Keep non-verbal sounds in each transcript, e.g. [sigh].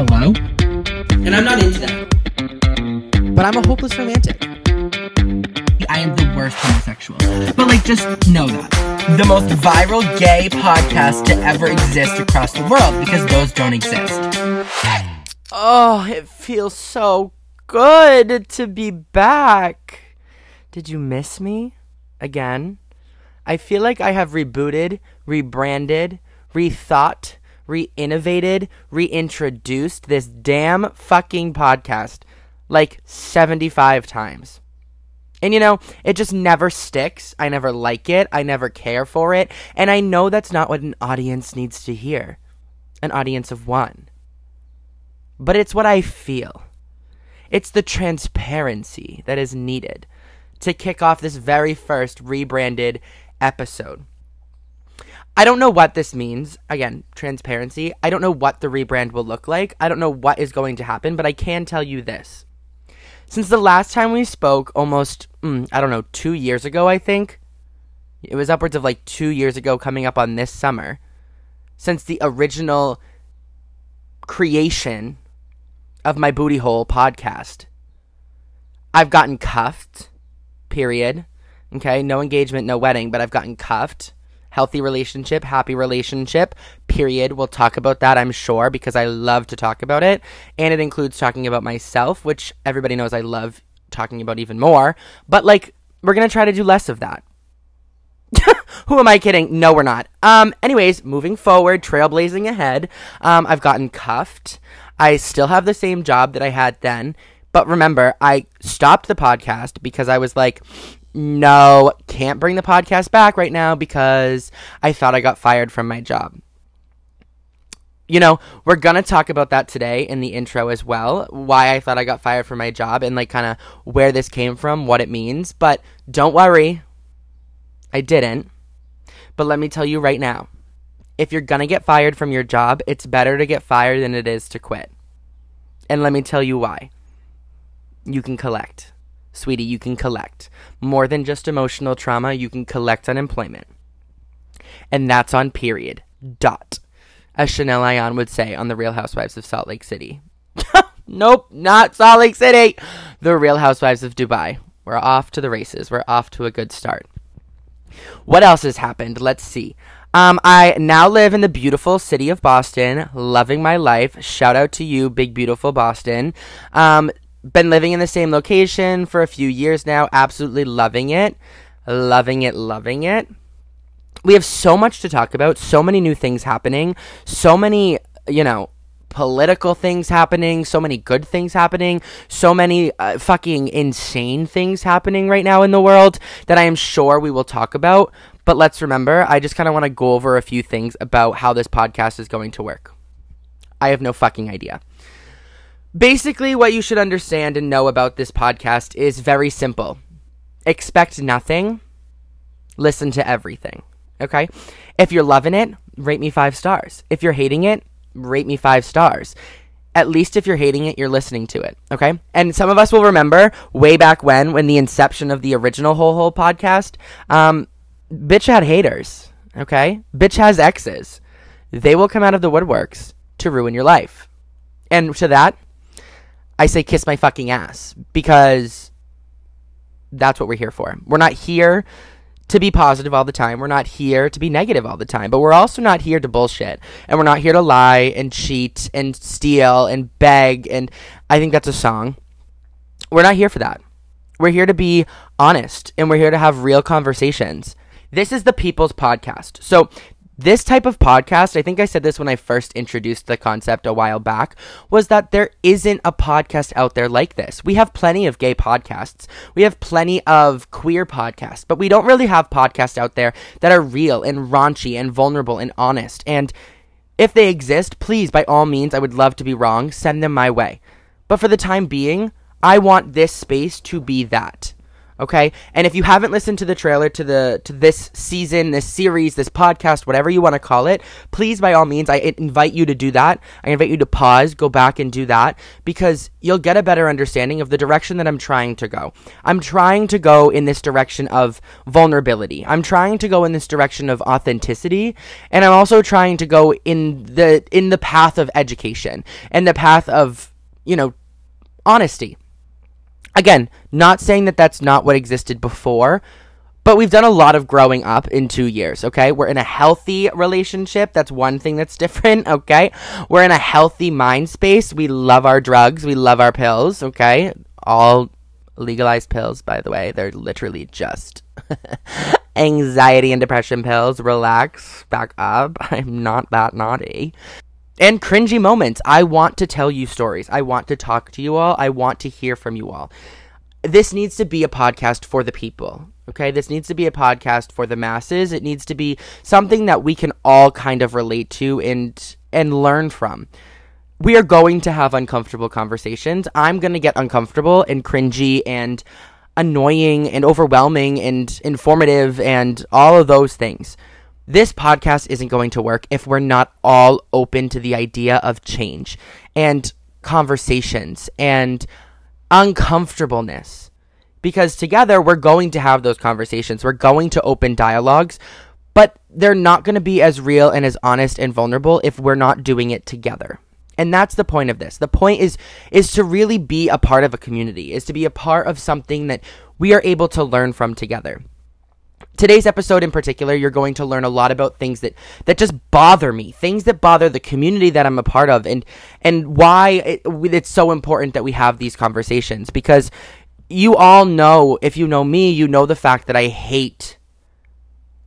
Hello? And I'm not into that. But I'm a hopeless romantic. I am the worst homosexual. But like, just know that. The most viral gay podcast to ever exist across the world because those don't exist. Oh, it feels so good to be back. Did you miss me? Again? I feel like I have rebooted, rebranded, rethought, re-innovated, reintroduced this damn fucking podcast like 75 times. And you know, it just never sticks. I never like it. I never care for it. And I know that's not what an audience needs to hear. An audience of one. But it's what I feel. It's the transparency that is needed to kick off this very first rebranded episode. I don't know what this means. Again, transparency. I don't know what the rebrand will look like. I don't know what is going to happen, but I can tell you this. Since the last time we spoke, almost, mm, I don't know, two years ago, I think. It was upwards of like two years ago, coming up on this summer. Since the original creation of my Booty Hole podcast, I've gotten cuffed, period. Okay, no engagement, no wedding, but I've gotten cuffed. Healthy relationship, happy relationship, period. We'll talk about that, I'm sure, because I love to talk about it. And it includes talking about myself, which everybody knows I love talking about even more. But, like, we're going to try to do less of that. [laughs] Who am I kidding? No, we're not. Um, anyways, moving forward, trailblazing ahead. Um, I've gotten cuffed. I still have the same job that I had then. But remember, I stopped the podcast because I was like, no, can't bring the podcast back right now because I thought I got fired from my job. You know, we're going to talk about that today in the intro as well. Why I thought I got fired from my job and, like, kind of where this came from, what it means. But don't worry, I didn't. But let me tell you right now if you're going to get fired from your job, it's better to get fired than it is to quit. And let me tell you why. You can collect. Sweetie, you can collect. More than just emotional trauma, you can collect unemployment. And that's on period. Dot. As Chanel Ayan would say on The Real Housewives of Salt Lake City. [laughs] nope, not Salt Lake City. The Real Housewives of Dubai. We're off to the races. We're off to a good start. What else has happened? Let's see. Um, I now live in the beautiful city of Boston, loving my life. Shout out to you, big, beautiful Boston. Um, been living in the same location for a few years now, absolutely loving it. Loving it, loving it. We have so much to talk about, so many new things happening, so many, you know, political things happening, so many good things happening, so many uh, fucking insane things happening right now in the world that I am sure we will talk about. But let's remember, I just kind of want to go over a few things about how this podcast is going to work. I have no fucking idea. Basically, what you should understand and know about this podcast is very simple expect nothing, listen to everything. Okay? If you're loving it, rate me five stars. If you're hating it, rate me five stars. At least if you're hating it, you're listening to it. Okay? And some of us will remember way back when, when the inception of the original Whole Hole podcast, um, bitch had haters. Okay? Bitch has exes. They will come out of the woodworks to ruin your life. And to that, I say kiss my fucking ass because that's what we're here for. We're not here to be positive all the time. We're not here to be negative all the time. But we're also not here to bullshit. And we're not here to lie and cheat and steal and beg. And I think that's a song. We're not here for that. We're here to be honest and we're here to have real conversations. This is the People's Podcast. So this type of podcast, I think I said this when I first introduced the concept a while back, was that there isn't a podcast out there like this. We have plenty of gay podcasts, we have plenty of queer podcasts, but we don't really have podcasts out there that are real and raunchy and vulnerable and honest. And if they exist, please, by all means, I would love to be wrong, send them my way. But for the time being, I want this space to be that. Okay? And if you haven't listened to the trailer to the to this season, this series, this podcast, whatever you want to call it, please by all means I invite you to do that. I invite you to pause, go back and do that because you'll get a better understanding of the direction that I'm trying to go. I'm trying to go in this direction of vulnerability. I'm trying to go in this direction of authenticity, and I'm also trying to go in the in the path of education and the path of, you know, honesty. Again, not saying that that's not what existed before, but we've done a lot of growing up in two years, okay? We're in a healthy relationship. That's one thing that's [laughs] different, okay? We're in a healthy mind space. We love our drugs. We love our pills, okay? All legalized pills, by the way. They're literally just [laughs] anxiety and depression pills. Relax, back up. [laughs] I'm not that naughty and cringy moments. I want to tell you stories. I want to talk to you all. I want to hear from you all. This needs to be a podcast for the people. Okay, this needs to be a podcast for the masses. It needs to be something that we can all kind of relate to and and learn from. We are going to have uncomfortable conversations. I'm going to get uncomfortable and cringy and annoying and overwhelming and informative and all of those things this podcast isn't going to work if we're not all open to the idea of change and conversations and uncomfortableness. Because together we're going to have those conversations, we're going to open dialogues, but they're not going to be as real and as honest and vulnerable if we're not doing it together. And that's the point of this. The point is is to really be a part of a community, is to be a part of something that we are able to learn from together today's episode in particular you're going to learn a lot about things that that just bother me things that bother the community that i'm a part of and and why it, it's so important that we have these conversations because you all know if you know me you know the fact that i hate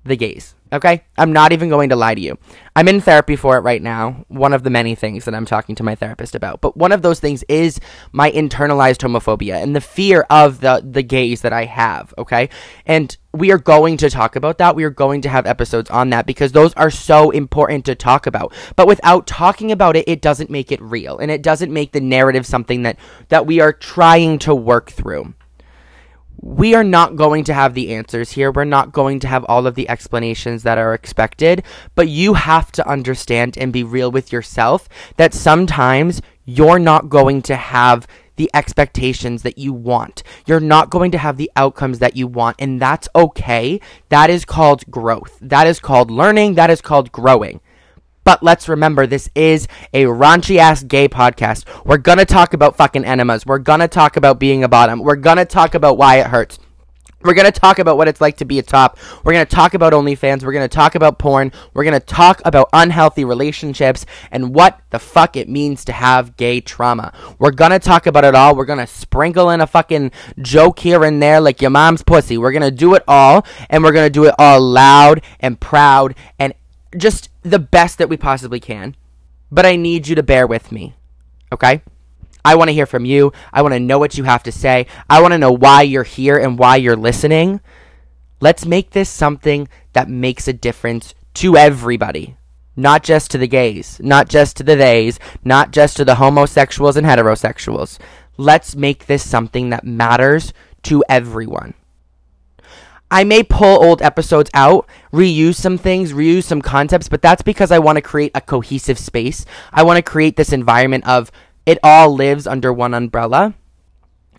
the gays Okay? I'm not even going to lie to you. I'm in therapy for it right now. One of the many things that I'm talking to my therapist about. But one of those things is my internalized homophobia and the fear of the the gays that I have, okay? And we are going to talk about that. We are going to have episodes on that because those are so important to talk about. But without talking about it, it doesn't make it real and it doesn't make the narrative something that that we are trying to work through we are not going to have the answers here. We're not going to have all of the explanations that are expected, but you have to understand and be real with yourself that sometimes you're not going to have the expectations that you want. You're not going to have the outcomes that you want, and that's okay. That is called growth. That is called learning. That is called growing. But let's remember, this is a raunchy ass gay podcast. We're gonna talk about fucking enemas. We're gonna talk about being a bottom. We're gonna talk about why it hurts. We're going to talk about what it's like to be a top. We're going to talk about OnlyFans. We're going to talk about porn. We're going to talk about unhealthy relationships and what the fuck it means to have gay trauma. We're going to talk about it all. We're going to sprinkle in a fucking joke here and there like your mom's pussy. We're going to do it all and we're going to do it all loud and proud and just the best that we possibly can. But I need you to bear with me. Okay? I want to hear from you. I want to know what you have to say. I want to know why you're here and why you're listening. Let's make this something that makes a difference to everybody. Not just to the gays, not just to the theys, not just to the homosexuals and heterosexuals. Let's make this something that matters to everyone. I may pull old episodes out, reuse some things, reuse some concepts, but that's because I want to create a cohesive space. I want to create this environment of it all lives under one umbrella.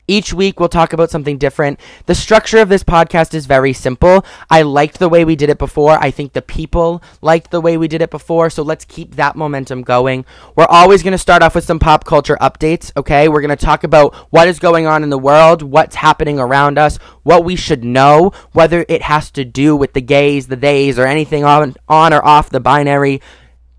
Each week, we'll talk about something different. The structure of this podcast is very simple. I liked the way we did it before. I think the people liked the way we did it before. So let's keep that momentum going. We're always going to start off with some pop culture updates, okay? We're going to talk about what is going on in the world, what's happening around us, what we should know, whether it has to do with the gays, the theys, or anything on, on or off the binary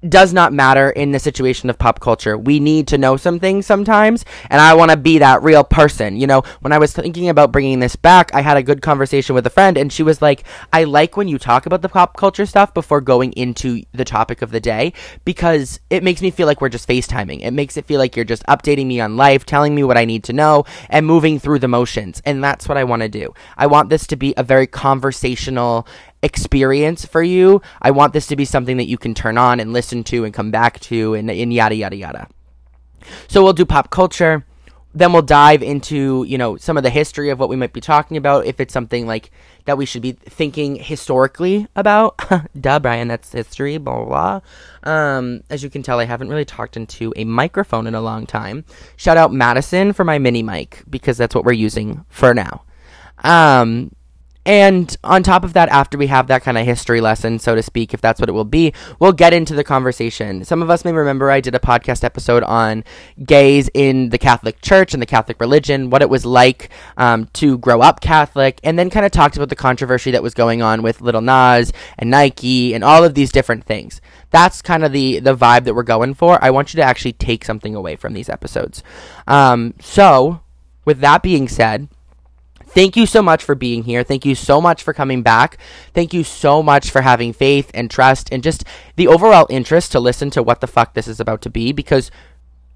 does not matter in the situation of pop culture. We need to know some things sometimes, and I want to be that real person. You know, when I was thinking about bringing this back, I had a good conversation with a friend, and she was like, I like when you talk about the pop culture stuff before going into the topic of the day because it makes me feel like we're just FaceTiming. It makes it feel like you're just updating me on life, telling me what I need to know, and moving through the motions. And that's what I want to do. I want this to be a very conversational experience for you. I want this to be something that you can turn on and listen to and come back to and, and yada, yada, yada. So we'll do pop culture. then we'll dive into you know some of the history of what we might be talking about if it's something like that we should be thinking historically about [laughs] duh bryan that's history blah blah, blah. Um, as you can tell i haven't really talked into a microphone in a long time shout out madison for my mini mic because that's what we're using for now um, and on top of that, after we have that kind of history lesson, so to speak, if that's what it will be, we'll get into the conversation. Some of us may remember I did a podcast episode on gays in the Catholic Church and the Catholic religion, what it was like um, to grow up Catholic, and then kind of talked about the controversy that was going on with Lil Nas and Nike and all of these different things. That's kind of the the vibe that we're going for. I want you to actually take something away from these episodes. Um, so, with that being said Thank you so much for being here. Thank you so much for coming back. Thank you so much for having faith and trust and just the overall interest to listen to what the fuck this is about to be because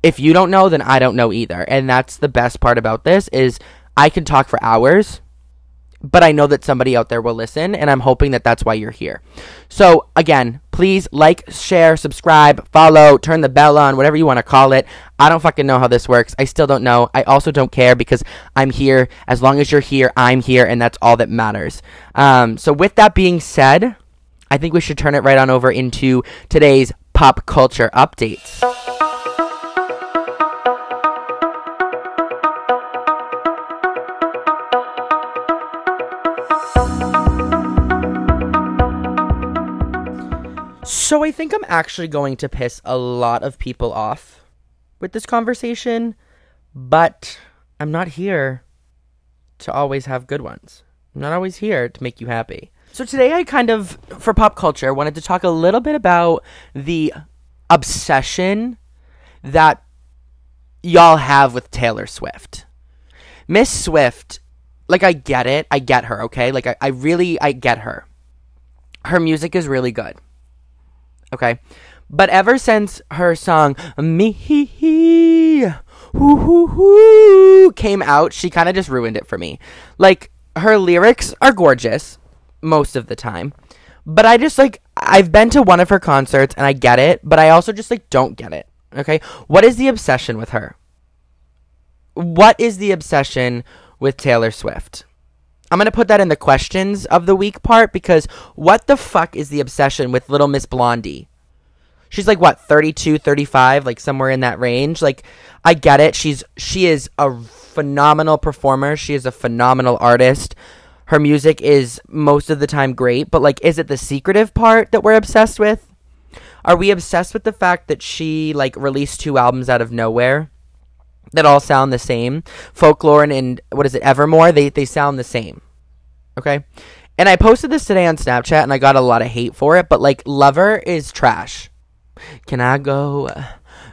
if you don't know then I don't know either. And that's the best part about this is I can talk for hours but I know that somebody out there will listen, and I'm hoping that that's why you're here. So, again, please like, share, subscribe, follow, turn the bell on, whatever you want to call it. I don't fucking know how this works. I still don't know. I also don't care because I'm here. As long as you're here, I'm here, and that's all that matters. Um, so, with that being said, I think we should turn it right on over into today's pop culture updates. So I think I'm actually going to piss a lot of people off with this conversation, but I'm not here to always have good ones. I'm not always here to make you happy. So today I kind of, for pop culture, wanted to talk a little bit about the obsession that y'all have with Taylor Swift. Miss Swift, like I get it. I get her, okay? Like I, I really I get her. Her music is really good. Okay. But ever since her song Me He He" came out, she kind of just ruined it for me. Like her lyrics are gorgeous most of the time. But I just like I've been to one of her concerts and I get it, but I also just like don't get it. Okay? What is the obsession with her? What is the obsession with Taylor Swift? I'm going to put that in the questions of the week part because what the fuck is the obsession with Little Miss Blondie? She's like what, 32, 35, like somewhere in that range. Like I get it. She's she is a phenomenal performer. She is a phenomenal artist. Her music is most of the time great, but like is it the secretive part that we're obsessed with? Are we obsessed with the fact that she like released two albums out of nowhere? That all sound the same. Folklore and, and what is it, Evermore, they, they sound the same. Okay? And I posted this today on Snapchat and I got a lot of hate for it, but like Lover is trash. Can I go uh,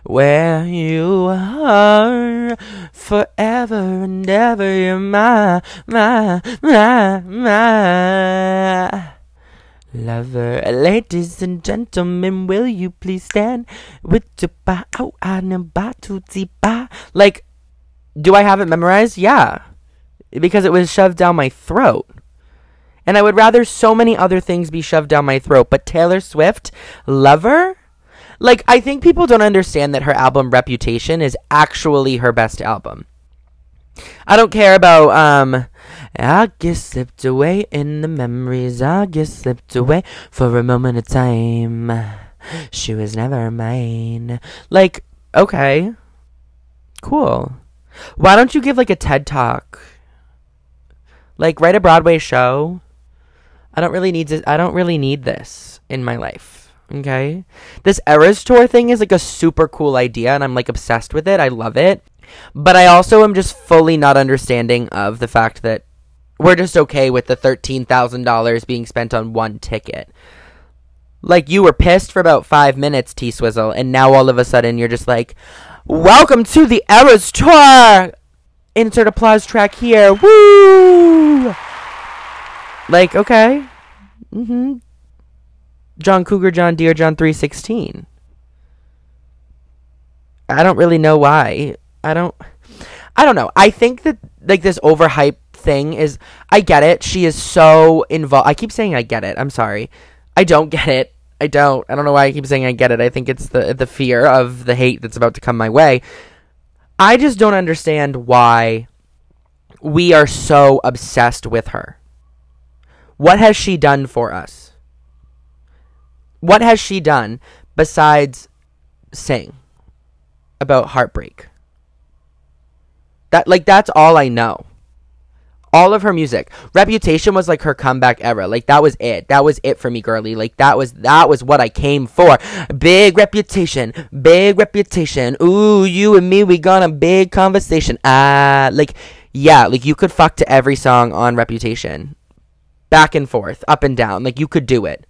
where you are forever and ever? You're my, my, my, my lover. Ladies and gentlemen, will you please stand with the ba to ba? Like, do I have it memorized? Yeah, because it was shoved down my throat. And I would rather so many other things be shoved down my throat, but Taylor Swift, lover? Like, I think people don't understand that her album Reputation is actually her best album. I don't care about um I get slipped away in the memories. I get slipped away for a moment of time. She was never mine. Like, okay. Cool. Why don't you give like a TED talk? Like write a Broadway show. I don't really need this I don't really need this in my life. Okay? This Eras tour thing is like a super cool idea and I'm like obsessed with it. I love it. But I also am just fully not understanding of the fact that we're just okay with the $13,000 being spent on one ticket. Like you were pissed for about five minutes, T Swizzle, and now all of a sudden you're just like, Welcome to the Eras Tour! Insert applause track here. Woo! Like, okay. Mm-hmm. John Cougar, John Deere, John 316. I don't really know why. I don't I don't know. I think that like this overhype thing is I get it. She is so involved. I keep saying I get it. I'm sorry. I don't get it. I don't. I don't know why I keep saying I get it. I think it's the the fear of the hate that's about to come my way. I just don't understand why we are so obsessed with her. What has she done for us? What has she done besides sing about heartbreak? That like that's all I know. All of her music. Reputation was like her comeback era. Like that was it. That was it for me, girly. Like that was that was what I came for. Big reputation. Big reputation. Ooh, you and me, we got a big conversation. Ah, like yeah, like you could fuck to every song on Reputation. Back and forth, up and down. Like you could do it.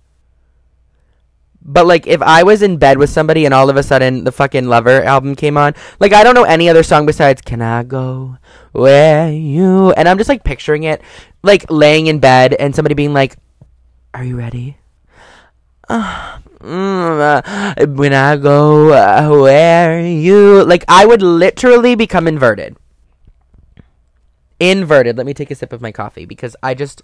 But like if I was in bed with somebody and all of a sudden the fucking Lover album came on, like I don't know any other song besides Can I Go Where You and I'm just like picturing it like laying in bed and somebody being like Are you ready? Uh, mm, uh, when I go uh, where you like I would literally become inverted. Inverted. Let me take a sip of my coffee because I just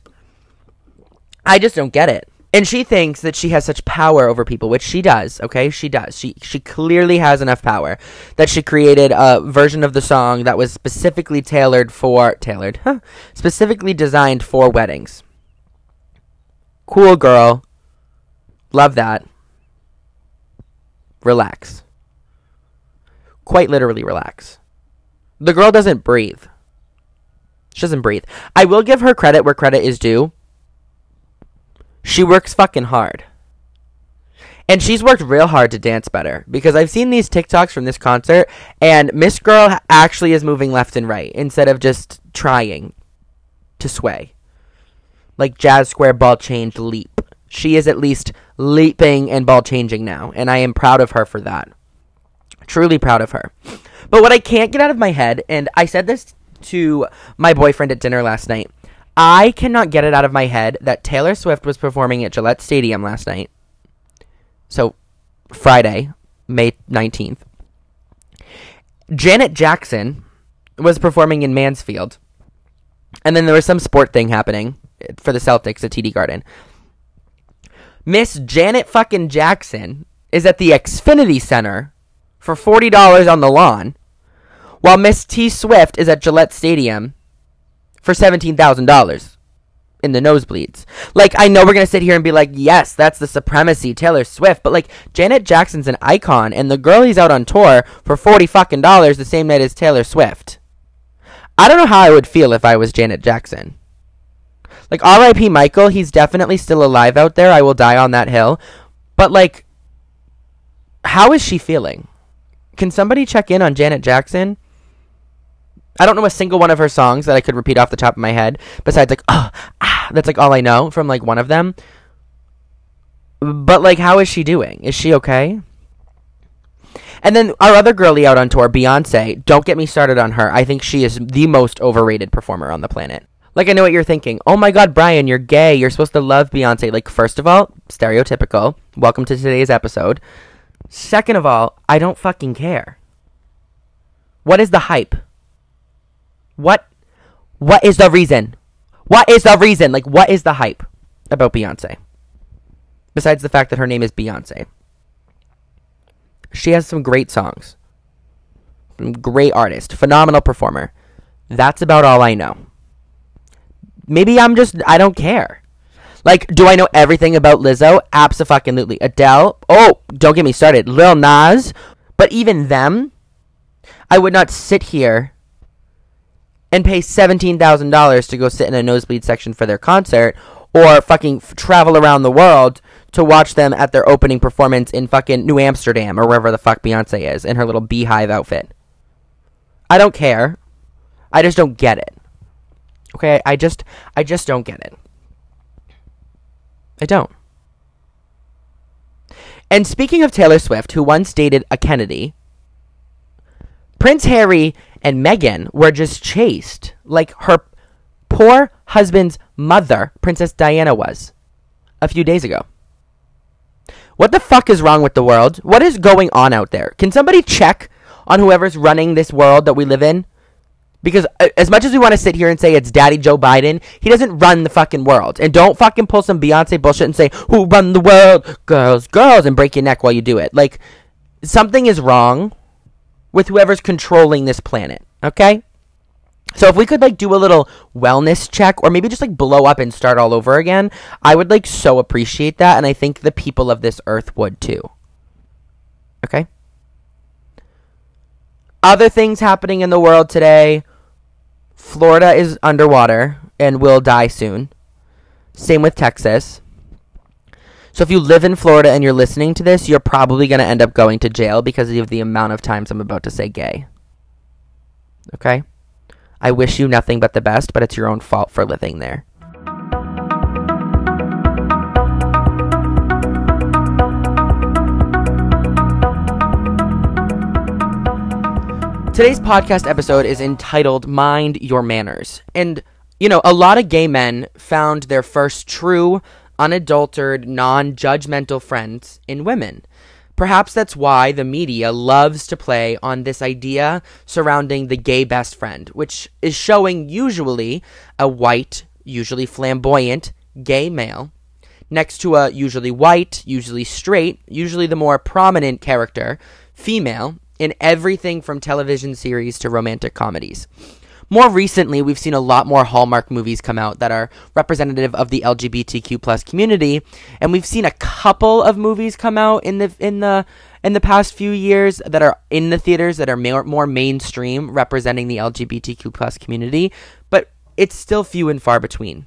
I just don't get it and she thinks that she has such power over people, which she does. Okay, she does. She she clearly has enough power that she created a version of the song that was specifically tailored for tailored, huh, specifically designed for weddings. Cool girl, love that. Relax. Quite literally, relax. The girl doesn't breathe. She doesn't breathe. I will give her credit where credit is due she works fucking hard. And she's worked real hard to dance better because I've seen these TikToks from this concert and Miss Girl actually is moving left and right instead of just trying to sway. Like jazz square ball change leap. She is at least leaping and ball changing now, and I am proud of her for that. Truly proud of her. But what I can't get out of my head, and I said this to my boyfriend at dinner last night, I cannot get it out of my head that Taylor Swift was performing at Gillette Stadium last night. So, Friday, May 19th. Janet Jackson was performing in Mansfield. And then there was some sport thing happening for the Celtics at TD Garden. Miss Janet fucking Jackson is at the Xfinity Center for $40 on the lawn, while Miss T Swift is at Gillette Stadium for $17,000 in the nosebleeds. Like, I know we're going to sit here and be like, yes, that's the supremacy, Taylor Swift, but like, Janet Jackson's an icon, and the girl he's out on tour for 40 fucking dollars the same night as Taylor Swift. I don't know how I would feel if I was Janet Jackson. Like, R.I.P. Michael, he's definitely still alive out there. I will die on that hill. But, like, how is she feeling? Can somebody check in on Janet Jackson? I don't know a single one of her songs that I could repeat off the top of my head, besides like, oh, ah, that's like all I know from like one of them. But like, how is she doing? Is she okay? And then our other girlie out on tour, Beyonce. Don't get me started on her. I think she is the most overrated performer on the planet. Like, I know what you're thinking. Oh my god, Bryan, you're gay. You're supposed to love Beyonce. Like, first of all, stereotypical. Welcome to today's episode. Second of all, I don't fucking care. What is the hype? What what is the reason? What is the reason? Like what is the hype about Beyonce? Besides the fact that her name is Beyonce. She has some great songs. Great artist, phenomenal performer. That's about all I know. Maybe I'm just I don't care. Like, do I know everything about Lizzo? Absolutely. Adele? Oh, don't get me started. Lil Nas? But even them, I would not sit here and pay $17,000 to go sit in a nosebleed section for their concert or fucking f- travel around the world to watch them at their opening performance in fucking New Amsterdam or wherever the fuck Beyonce is in her little beehive outfit. I don't care. I just don't get it. Okay, I just I just don't get it. I don't. And speaking of Taylor Swift, who once dated a Kennedy, Prince Harry and Meghan were just chased like her poor husband's mother, Princess Diana, was a few days ago. What the fuck is wrong with the world? What is going on out there? Can somebody check on whoever's running this world that we live in? Because uh, as much as we want to sit here and say it's Daddy Joe Biden, he doesn't run the fucking world. And don't fucking pull some Beyonce bullshit and say, who run the world? Girls, girls, and break your neck while you do it. Like, something is wrong with whoever's controlling this planet, okay? So if we could like do a little wellness check or maybe just like blow up and start all over again, I would like so appreciate that and I think the people of this earth would too. Okay? Other things happening in the world today. Florida is underwater and will die soon. Same with Texas. So if you live in Florida and you're listening to this, you're probably going to end up going to jail because of the amount of times I'm about to say gay. Okay? I wish you nothing but the best, but it's your own fault for living there. Today's podcast episode is entitled Mind Your Manners. And, you know, a lot of gay men found their first true, unadulterated, non judgmental friends in women. Perhaps that's why the media loves to play on this idea surrounding the gay best friend, which is showing usually a white, usually flamboyant, gay male next to a usually white, usually straight, usually the more prominent character, female, in everything from television series to romantic comedies. More recently, we've seen a lot more Hallmark movies come out that are representative of the LGBTQ plus community, and we've seen a couple of movies come out in the in the in the past few years that are in the theaters that are more, more mainstream, representing the LGBTQ plus community, but it's still few and far between.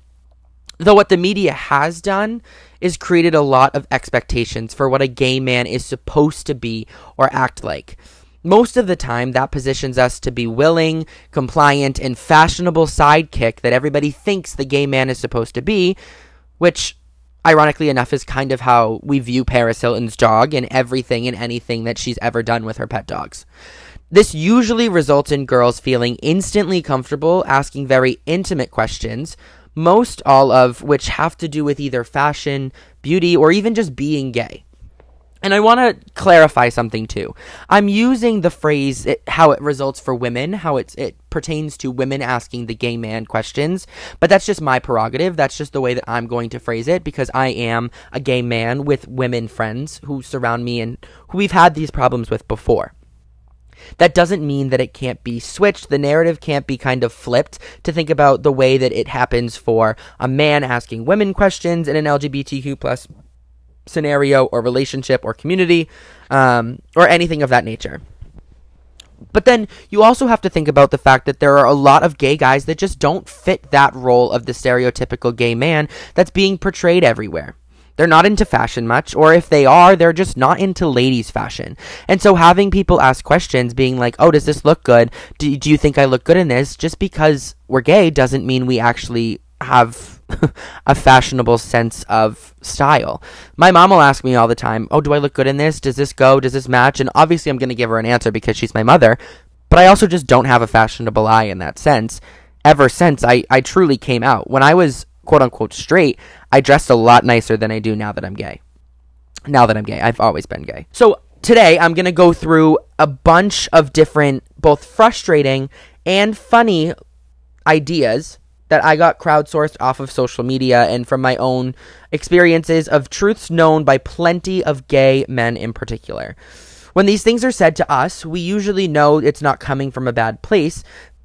Though what the media has done is created a lot of expectations for what a gay man is supposed to be or act like most of the time that positions us to be willing, compliant, and fashionable sidekick that everybody thinks the gay man is supposed to be, which ironically enough is kind of how we view Paris Hilton's dog and everything and anything that she's ever done with her pet dogs. This usually results in girls feeling instantly comfortable asking very intimate questions, most all of which have to do with either fashion, beauty, or even just being gay. And I want to clarify something too. I'm using the phrase it, how it results for women, how it's, it pertains to women asking the gay man questions, but that's just my prerogative. That's just the way that I'm going to phrase it because I am a gay man with women friends who surround me and who we've had these problems with before. That doesn't mean that it can't be switched. The narrative can't be kind of flipped to think about the way that it happens for a man asking women questions in an LGBTQ plus scenario or relationship or community um, or anything of that nature. But then you also have to think about the fact that there are a lot of gay guys that just don't fit that role of the stereotypical gay man that's being portrayed everywhere. They're not into fashion much, or if they are, they're just not into ladies' fashion. And so having people ask questions, being like, oh, does this look good? Do, do you think I look good in this? Just because we're gay doesn't mean we actually have [laughs] a fashionable sense of style. My mom will ask me all the time, "Oh, do I look good in this? Does this go? Does this match?" And obviously I'm going to give her an answer because she's my mother, but I also just don't have a fashionable eye in that sense. Ever since I I truly came out. When I was quote unquote straight, I dressed a lot nicer than I do now that I'm gay. Now that I'm gay, I've always been gay. So today I'm going to go through a bunch of different both frustrating and funny ideas that I got crowdsourced off of social media and from my own experiences of truths known by plenty of gay men in particular. When these things are said to us, we usually know it's not coming from a bad place,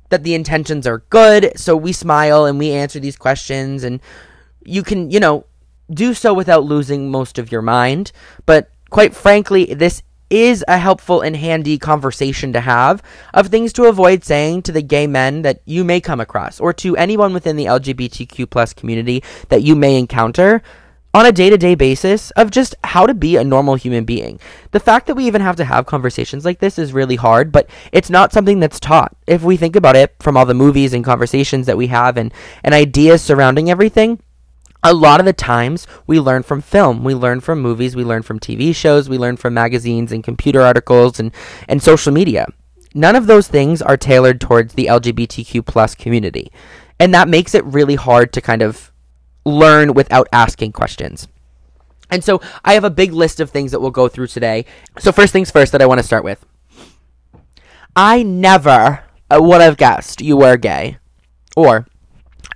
that the intentions are good, so we smile and we answer these questions, and you can, you know, do so without losing most of your mind. But quite frankly, this is a helpful and handy conversation to have of things to avoid saying to the gay men that you may come across or to anyone within the LGBTQ plus community that you may encounter on a day-to-day basis of just how to be a normal human being. The fact that we even have to have conversations like this is really hard, but it's not something that's taught. If we think about it from all the movies and conversations that we have and and ideas surrounding everything, a lot of the times we learn from film, we learn from movies, we learn from TV shows, we learn from magazines and computer articles and, and social media. None of those things are tailored towards the LGBTQ plus community. And that makes it really hard to kind of learn without asking questions. And so I have a big list of things that we'll go through today. So first things first that I want to start with. I never uh, would have guessed you were gay. Or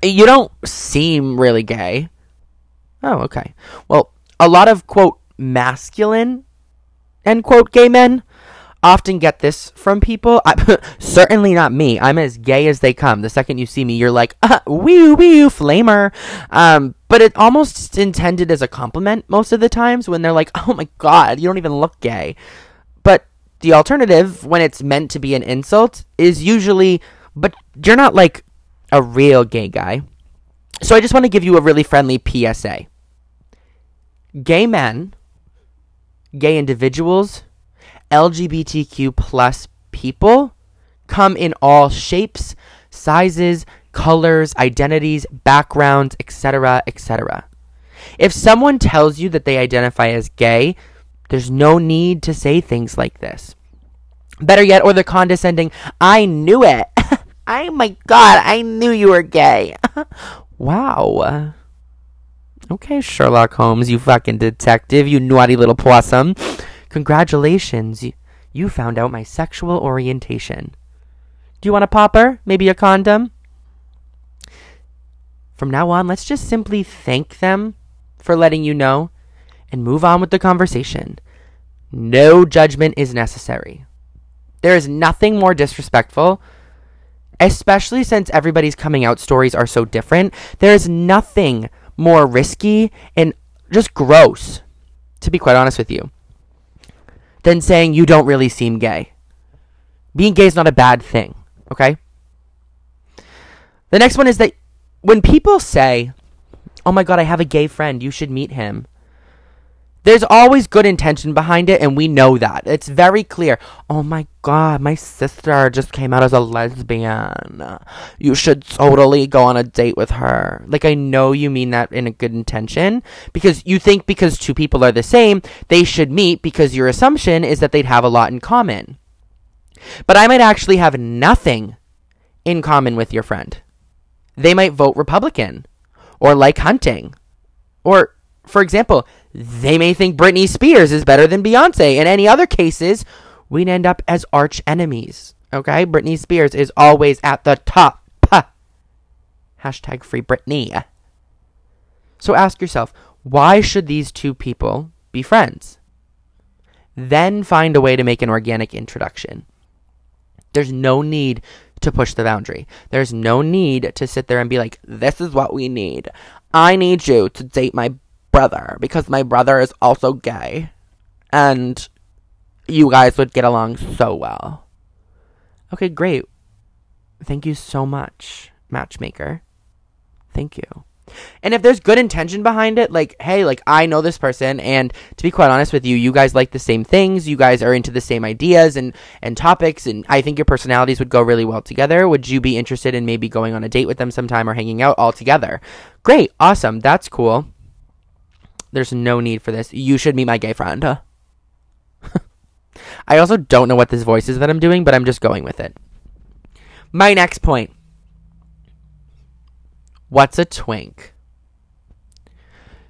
you don't seem really gay. Oh, okay. Well, a lot of quote masculine end quote gay men often get this from people. I, [laughs] certainly not me. I'm as gay as they come. The second you see me, you're like, uh, wee wee flamer. Um, but it almost intended as a compliment most of the times when they're like, oh my god, you don't even look gay. But the alternative, when it's meant to be an insult, is usually, but you're not like a real gay guy. So I just want to give you a really friendly PSA. Gay men, gay individuals, LGBTQ plus people come in all shapes, sizes, colors, identities, backgrounds, etc., etc. If someone tells you that they identify as gay, there's no need to say things like this. Better yet, or the condescending, I knew it. [laughs] oh my god, I knew you were gay. [laughs] wow. Okay, Sherlock Holmes, you fucking detective, you naughty little possum. Congratulations, you found out my sexual orientation. Do you want a popper? Maybe a condom? From now on, let's just simply thank them for letting you know and move on with the conversation. No judgment is necessary. There is nothing more disrespectful, especially since everybody's coming out stories are so different. There is nothing more risky and just gross, to be quite honest with you, than saying you don't really seem gay. Being gay is not a bad thing, okay? The next one is that when people say, oh my god, I have a gay friend, you should meet him. There's always good intention behind it, and we know that. It's very clear. Oh my god, my sister just came out as a lesbian. You should totally go on a date with her. Like, I know you mean that in a good intention because you think because two people are the same, they should meet because your assumption is that they'd have a lot in common. But I might actually have nothing in common with your friend. They might vote Republican or like hunting or, for example, they may think Britney Spears is better than Beyonce. In any other cases, we'd end up as arch enemies. Okay? Britney Spears is always at the top. Hashtag free Britney. So ask yourself, why should these two people be friends? Then find a way to make an organic introduction. There's no need to push the boundary. There's no need to sit there and be like, this is what we need. I need you to date my brother because my brother is also gay. And you guys would get along so well. Okay, great. Thank you so much, matchmaker. Thank you. And if there's good intention behind it, like, hey, like, I know this person, and to be quite honest with you, you guys like the same things, you guys are into the same ideas and, and topics, and I think your personalities would go really well together. Would you be interested in maybe going on a date with them sometime or hanging out all together? Great, awesome, that's cool. There's no need for this. You should meet my gay friend. [laughs] I also don't know what this voice is that I'm doing, but I'm just going with it. My next point. What's a twink?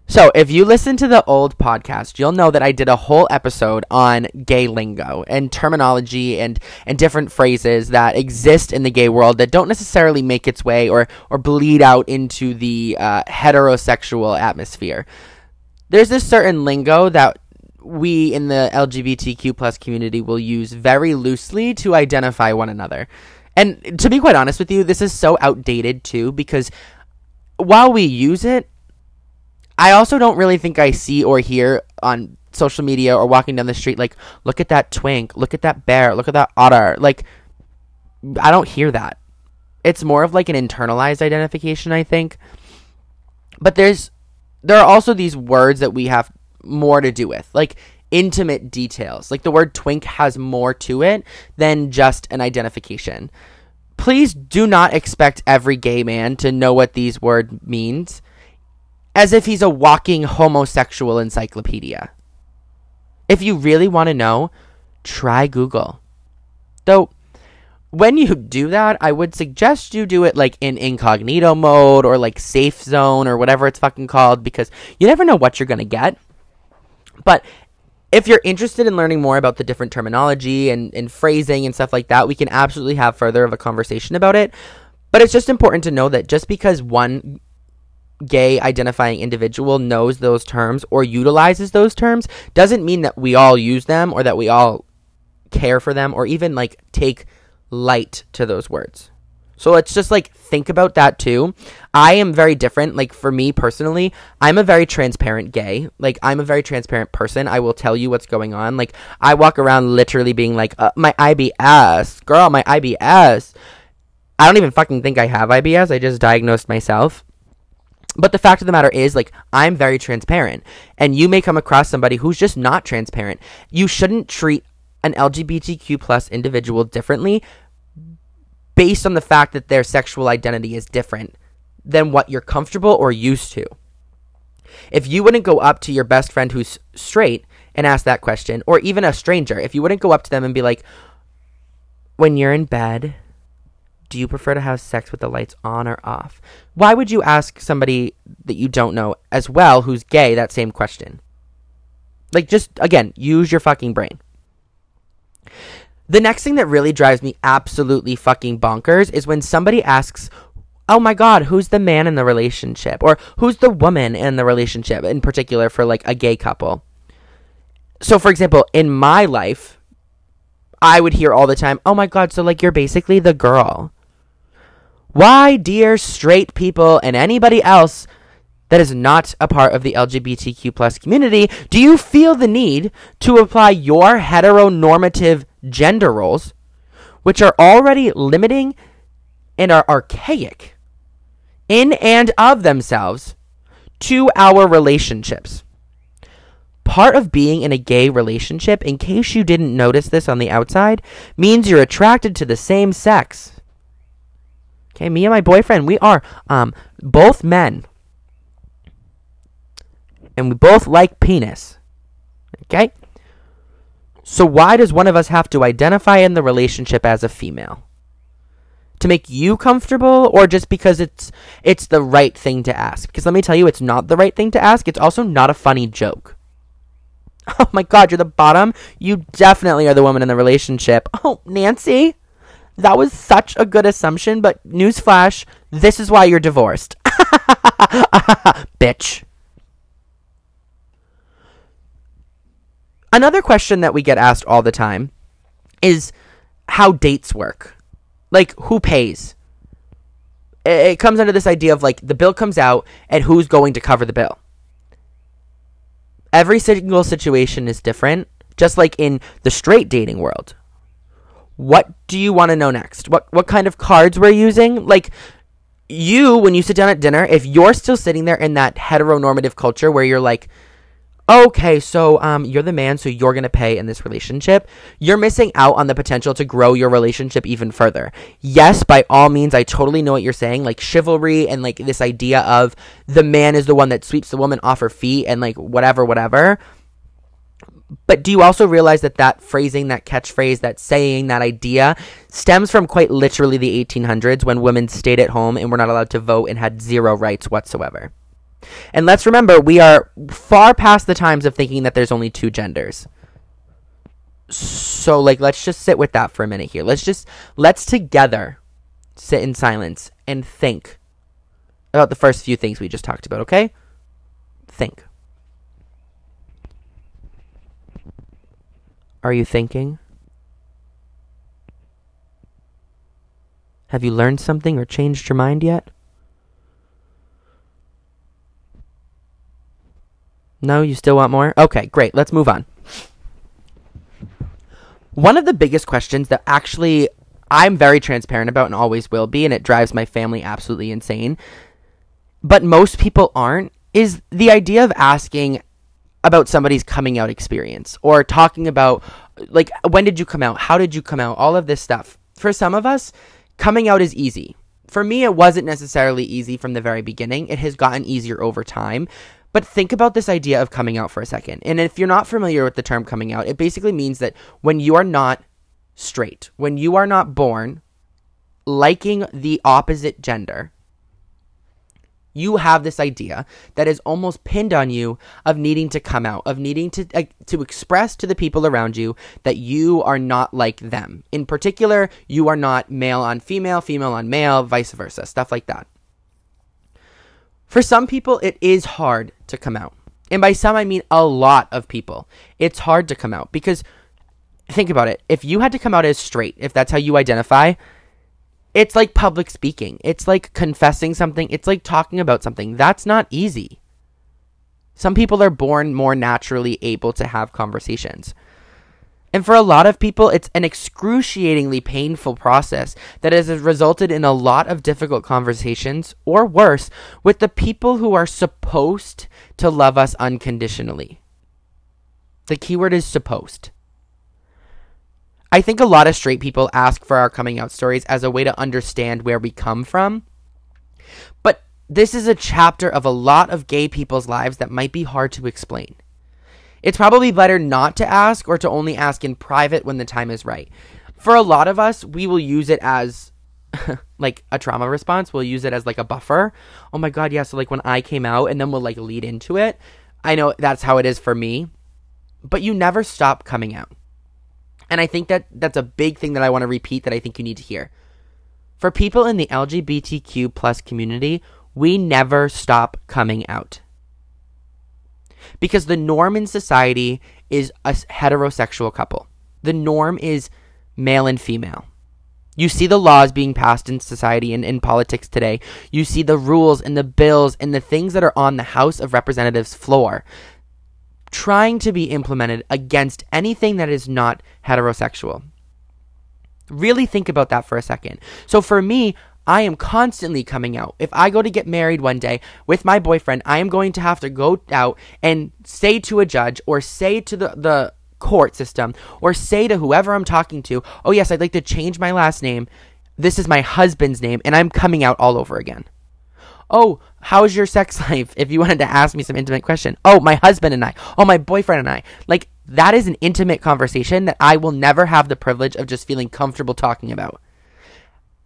So, if you listen to the old podcast, you'll know that I did a whole episode on gay lingo and terminology and, and different phrases that exist in the gay world that don't necessarily make its way or, or bleed out into the uh, heterosexual atmosphere there's this certain lingo that we in the LGBTQ plus community will use very loosely to identify one another. And to be quite honest with you, this is so outdated too because while we use it, I also don't really think I see or hear on social media or walking down the street like look at that twink, look at that bear, look at that otter. Like I don't hear that. It's more of like an internalized identification, I think. But there's there are also these words that we have more to do with, like intimate details. Like the word twink has more to it than just an identification. Please do not expect every gay man to know what these words means as if he's a walking homosexual encyclopedia. If you really want to know, try Google. Though when you do that, I would suggest you do it like in incognito mode or like safe zone or whatever it's fucking called because you never know what you're going to get. But if you're interested in learning more about the different terminology and, and phrasing and stuff like that, we can absolutely have further of a conversation about it. But it's just important to know that just because one gay identifying individual knows those terms or utilizes those terms doesn't mean that we all use them or that we all care for them or even like take light to those words. So let's just like think about that too. I am very different. Like for me personally, I'm a very transparent gay. Like I'm a very transparent person. I will tell you what's going on. Like I walk around literally being like, uh, my IBS, girl, my IBS. I don't even fucking think I have IBS. I just diagnosed myself. But the fact of the matter is, like, I'm very transparent. And you may come across somebody who's just not transparent. You shouldn't treat an LGBTQ plus individual differently based on the fact that their sexual identity is different than what you're comfortable or used to. If you wouldn't go up to your best friend who's straight and ask that question, or even a stranger, if you wouldn't go up to them and be like, when you're in bed, do you prefer to have sex with the lights on or off? Why would you ask somebody that you don't know as well who's gay that same question? Like, just again, use your fucking brain. The next thing that really drives me absolutely fucking bonkers is when somebody asks, Oh my god, who's the man in the relationship? Or who's the woman in the relationship, in particular for like a gay couple? So, for example, in my life, I would hear all the time, Oh my god, so like you're basically the girl. Why, dear straight people and anybody else that is not a part of the LGBTQ plus community, do you feel the need to apply your heteronormative gender roles, which are already limiting and are archaic in and of themselves, to our relationships? Part of being in a gay relationship, in case you didn't notice this on the outside, means you're attracted to the same sex. Okay, me and my boyfriend, we are um both men. And we both like penis. Okay? So why does one of us have to identify in the relationship as a female? To make you comfortable or just because it's it's the right thing to ask? Because let me tell you it's not the right thing to ask. It's also not a funny joke. [laughs] Oh my god, you're the bottom. You definitely are the woman in the relationship. [laughs] Oh, Nancy, that was such a good assumption, but newsflash, this is why you're divorced. [laughs] Bitch. Another question that we get asked all the time is how dates work. Like, who pays? It comes under this idea of like the bill comes out and who's going to cover the bill. Every single situation is different, just like in the straight dating world what do you want to know next? What what kind of cards we're using? Like you when you sit down at dinner, if you're still sitting there in that heteronormative culture where you're like okay, so um, you're the man, so you're going to pay in this relationship. You're missing out on the potential to grow your relationship even further. Yes, by all means, I totally know what you're saying. Like chivalry and like this idea of the man is the one that sweeps the woman off her feet and like whatever, whatever. But do you also realize that that phrasing, that catchphrase, that saying, that idea stems from quite literally the 1800s when women stayed at home and were not allowed to vote and had zero rights whatsoever? And let's remember, we are far past the times of thinking that there's only two genders. So, like, let's just sit with that for a minute here. Let's just, let's together sit in silence and think about the first few things we just talked about, okay? Think. Are you thinking? Have you learned something or changed your mind yet? No, you still want more? Okay, great. Let's move on. One of the biggest questions that actually I'm very transparent about and always will be, and it drives my family absolutely insane, but most people aren't, is the idea of asking about somebody's coming out experience or talking about like when did you come out how did you come out all of this stuff for some of us coming out is easy for me it wasn't necessarily easy from the very beginning it has gotten easier over time but think about this idea of coming out for a second and if you're not familiar with the term coming out it basically means that when you are not straight when you are not born liking the opposite gender you have this idea that is almost pinned on you of needing to come out, of needing to uh, to express to the people around you that you are not like them. In particular, you are not male on female, female on male, vice versa, stuff like that. For some people, it is hard to come out. And by some, I mean a lot of people. It's hard to come out because think about it. If you had to come out as straight, if that's how you identify, it's like public speaking. It's like confessing something. It's like talking about something. That's not easy. Some people are born more naturally able to have conversations. And for a lot of people, it's an excruciatingly painful process that has resulted in a lot of difficult conversations, or worse, with the people who are supposed to love us unconditionally. The keyword is supposed. I think a lot of straight people ask for our coming out stories as a way to understand where we come from. But this is a chapter of a lot of gay people's lives that might be hard to explain. It's probably better not to ask or to only ask in private when the time is right. For a lot of us, we will use it as [laughs] like a trauma response. We'll use it as like a buffer. Oh my god, yeah, so like when I came out and then we'll like lead into it. I know that's how it is for me. But you never stop coming out. And I think that that's a big thing that I want to repeat that I think you need to hear. For people in the LGBTQ plus community, we never stop coming out because the norm in society is a heterosexual couple. The norm is male and female. You see the laws being passed in society and in politics today. You see the rules and the bills and the things that are on the House of Representatives floor trying to be implemented against anything that is not heterosexual. Really think about that for a second. So for me, I am constantly coming out. If I go to get married one day with my boyfriend, I am going to have to go out and say to a judge or say to the, the court system or say to whoever I'm talking to, oh, yes, I'd like to change my last name. This is my husband's name, and I'm coming out all over again. Oh, how's your sex [laughs] life? If you wanted to ask me some intimate question. Oh, my husband and I. Oh, my boyfriend and I. Like, that is an intimate conversation that I will never have the privilege of just feeling comfortable talking about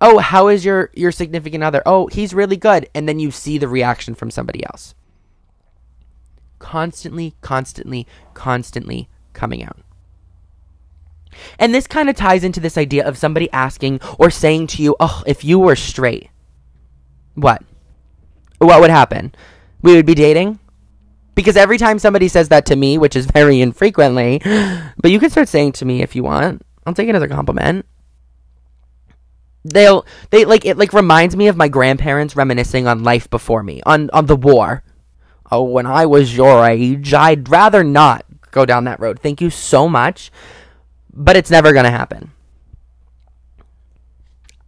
oh, how is your your significant other? Oh, he's really good, and then you see the reaction from somebody else. Constantly, constantly, constantly coming out. And this kind of ties into this idea of somebody asking or saying to you, "Oh, if you were straight, what? What would happen? We would be dating?" Because every time somebody says that to me, which is very infrequently, [gasps] but you can start saying to me if you want. I'll take it as a compliment they'll they like it like reminds me of my grandparents reminiscing on life before me on on the war. Oh when i was your age i'd rather not go down that road. Thank you so much but it's never going to happen.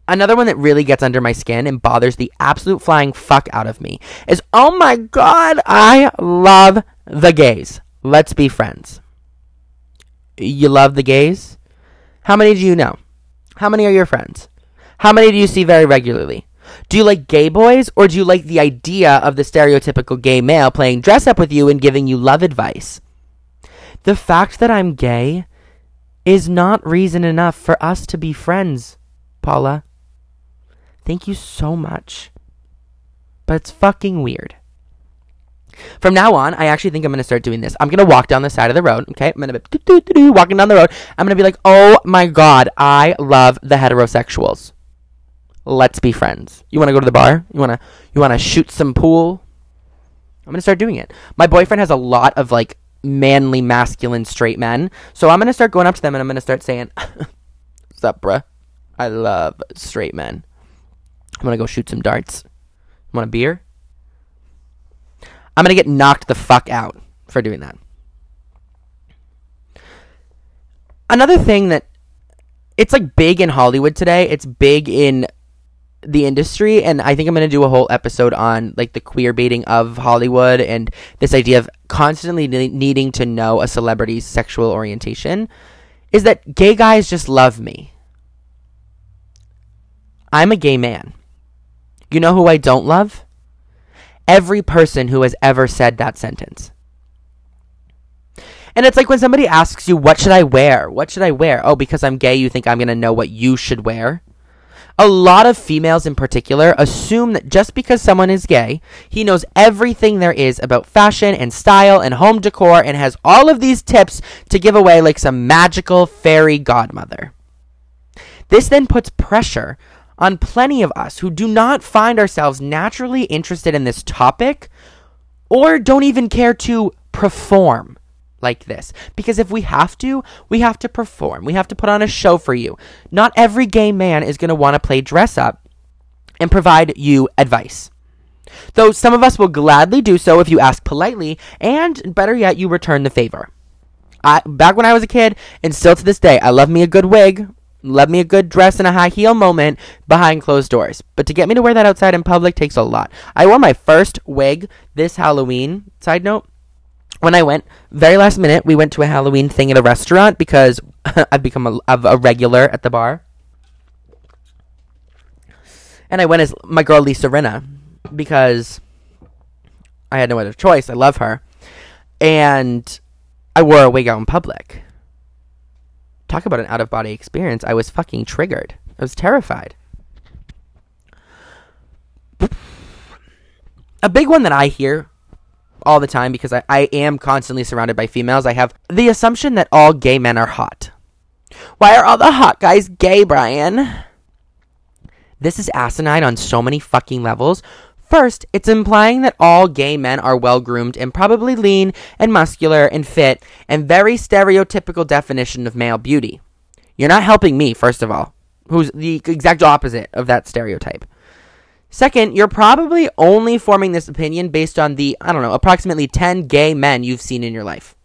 Another one that really gets under my skin and bothers the absolute flying fuck out of me is oh my god i love the gays. Let's be friends. You love the gays? How many do you know? How many are your friends how many do you see very regularly? Do you like gay boys, or do you like the idea of the stereotypical gay male playing dress up with you and giving you love advice? The fact that I'm gay is not reason enough for us to be friends, Paula. Thank you so much. But it's fucking weird. From now on, I actually think I'm going to start doing this. I'm going to walk down the side of the road, okay? I'm to be walking down the road. I'm going to be like, oh my God, I love the heterosexuals. Let's be friends. You want to go to the bar? You want to you want to shoot some pool? I'm going to start doing it. My boyfriend has a lot of like manly masculine straight men. So I'm going to start going up to them and I'm going to start saying, [laughs] "What's up, bruh? I love straight men. I'm going to go shoot some darts. Want a beer?" I'm going to get knocked the fuck out for doing that. Another thing that it's like big in Hollywood today. It's big in the industry and I think I'm going to do a whole episode on like the queer baiting of Hollywood and this idea of constantly ne- needing to know a celebrity's sexual orientation is that gay guys just love me. I'm a gay man. You know who I don't love? Every person who has ever said that sentence. And it's like when somebody asks you, What should I wear? What should I wear? Oh, because I'm gay, you think I'm going to know what you should wear? A lot of females in particular assume that just because someone is gay, he knows everything there is about fashion and style and home decor and has all of these tips to give away like some magical fairy godmother. This then puts pressure on plenty of us who do not find ourselves naturally interested in this topic or don't even care to perform like this. Because if we have to, we have to perform. We have to put on a show for you. Not every gay man is going to want to play dress up and provide you advice. Though some of us will gladly do so if you ask politely, and better yet, you return the favor. I, back when I was a kid, and still to this day, I love me a good wig, love me a good dress and a high heel moment behind closed doors. But to get me to wear that outside in public takes a lot. I wore my first wig this Halloween, side note. When I went, very last minute, we went to a Halloween thing at a restaurant because [laughs] I've become a, a regular at the bar. And I went as my girl Lisa Rinna because I had no other choice. I love her. And I wore a wig out in public. Talk about an out of body experience. I was fucking triggered. I was terrified. A big one that I hear all the time because I, I am constantly surrounded by females. I have the assumption that all gay men are hot. Why are all the hot guys gay, Bryan? This is asinine on so many fucking levels. First, it's implying that all gay men are well groomed and probably lean and muscular and fit and very stereotypical definition of male beauty. You're not helping me, first of all, who's the exact opposite of that stereotype. Second, you're probably only forming this opinion based on the, I don't know, approximately 10 gay men you've seen in your life.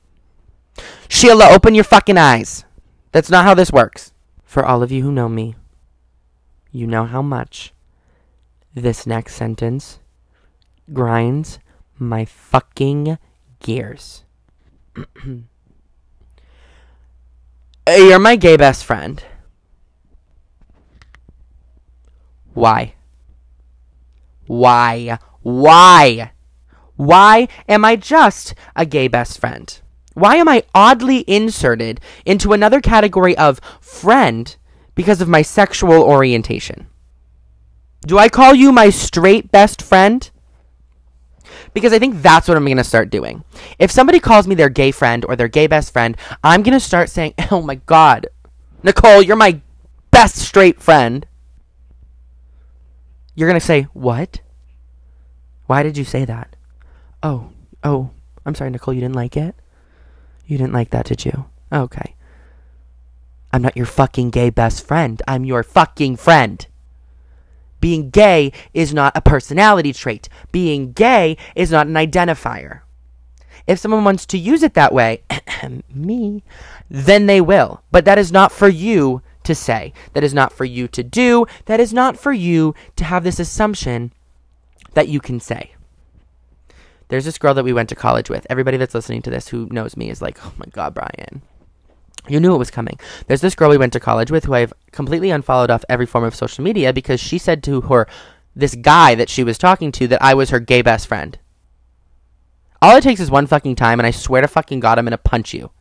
Sheila, open your fucking eyes. That's not how this works. For all of you who know me, you know how much this next sentence grinds my fucking gears. [clears throat] You're my gay best friend. Why? Why? Why? Why am I just a gay best friend? Why am I oddly inserted into another category of friend because of my sexual orientation? Do I call you my straight best friend? Because I think that's what I'm going to start doing. If somebody calls me their gay friend or their gay best friend, I'm going to start saying, [laughs] oh my God, Nicole, you're my best straight friend. You're going to say, what? Why did you say that? Oh, oh, I'm sorry, Nicole, you didn't like it? You didn't like that, did you? Okay. I'm not your fucking gay best friend. I'm your fucking friend. Being gay is not a personality trait. Being gay is not an identifier. If someone wants to use it that way, [clears throat] me, then they will. But that is not for you to say. That is not for you to do. That is not for you to have this assumption that you can say. There's this girl that we went to college with. Everybody that's listening to this who knows me is like, oh my God, Bryan. You knew it was coming. There's this girl we went to college with who I've completely unfollowed off every form of social media because she said to her, this guy that she was talking to, that I was her gay best friend. All it takes is one fucking time, and I swear to fucking God, I'm gonna punch you.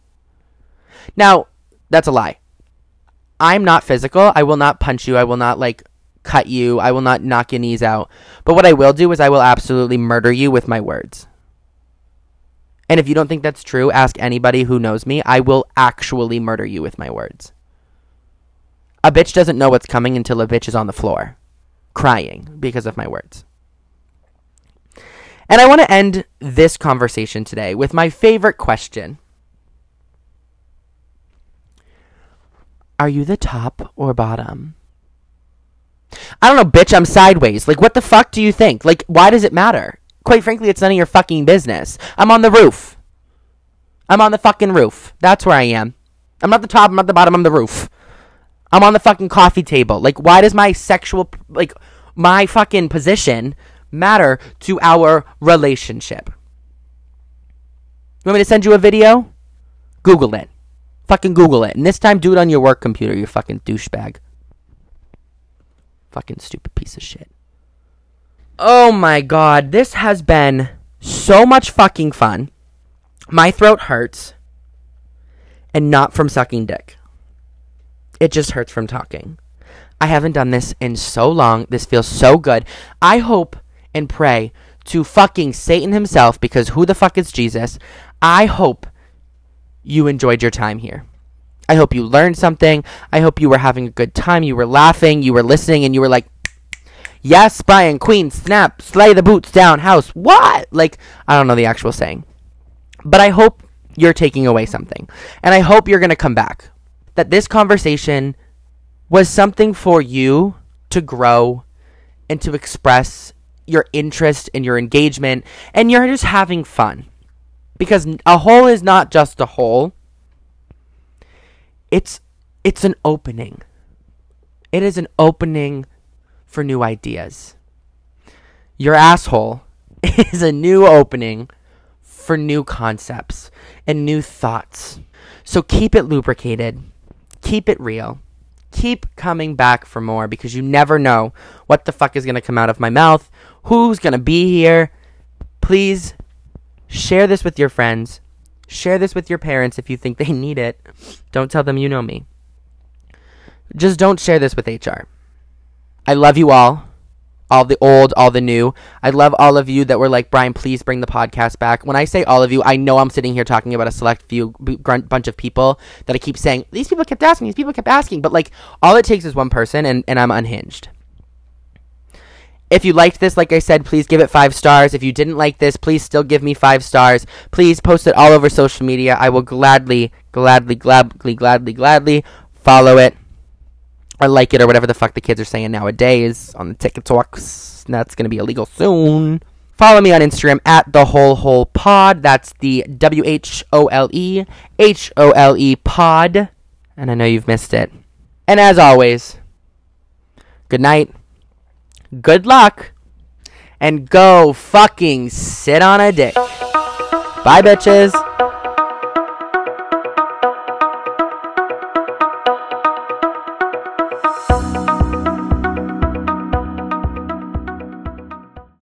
Now, that's a lie. I'm not physical. I will not punch you. I will not, like, cut you. I will not knock your knees out. But what I will do is I will absolutely murder you with my words. And if you don't think that's true, ask anybody who knows me. I will actually murder you with my words. A bitch doesn't know what's coming until a bitch is on the floor, crying because of my words. And I want to end this conversation today with my favorite question Are you the top or bottom? I don't know, bitch, I'm sideways. Like, what the fuck do you think? Like, why does it matter? Quite frankly, it's none of your fucking business. I'm on the roof. I'm on the fucking roof. That's where I am. I'm not the top, I'm not the bottom, I'm the roof. I'm on the fucking coffee table. Like, why does my sexual, like, my fucking position matter to our relationship? You want me to send you a video? Google it. Fucking Google it. And this time, do it on your work computer, you fucking douchebag. Fucking stupid piece of shit. Oh my god, this has been so much fucking fun. My throat hurts. And not from sucking dick. It just hurts from talking. I haven't done this in so long. This feels so good. I hope and pray to fucking Satan himself, because who the fuck is Jesus? I hope you enjoyed your time here. I hope you learned something. I hope you were having a good time. You were laughing. You were listening, and you were like, Yes, Bryan, Queen, snap, slay the boots down, house. What? Like, I don't know the actual saying. But I hope you're taking away something. And I hope you're going to come back. That this conversation was something for you to grow and to express your interest and your engagement and you're just having fun. Because a hole is not just a hole. It's it's an opening. It is an opening for new ideas. Your asshole [laughs] is a new opening for new concepts and new thoughts. So keep it lubricated, keep it real, keep coming back for more because you never know what the fuck is going to come out of my mouth, who's going to be here. Please share this with your friends. Share this with your parents if you think they [laughs] need it. Don't tell them you know me. Just don't share this with HR. I love you all all the old, all the new. I love all of you that were like, Bryan, please bring the podcast back. When I say all of you, I know I'm sitting here talking about a select few b- bunch of people that I keep saying, these people kept asking, these people kept asking, but like, all it takes is one person and, and I'm unhinged. If you liked this, like I said, please give it five stars. If you didn't like this, please still give me five stars. Please post it all over social media. I will gladly, gladly, gladly, gladly, gladly follow it or like it or whatever the fuck the kids are saying nowadays on the TikToks. That's going to be illegal soon. Follow me on Instagram at the Whole Hole pod. That's the W H O L E H O L E pod. And I know you've missed it. And as always, good night, good luck, and go fucking sit on a dick. Bye, bitches.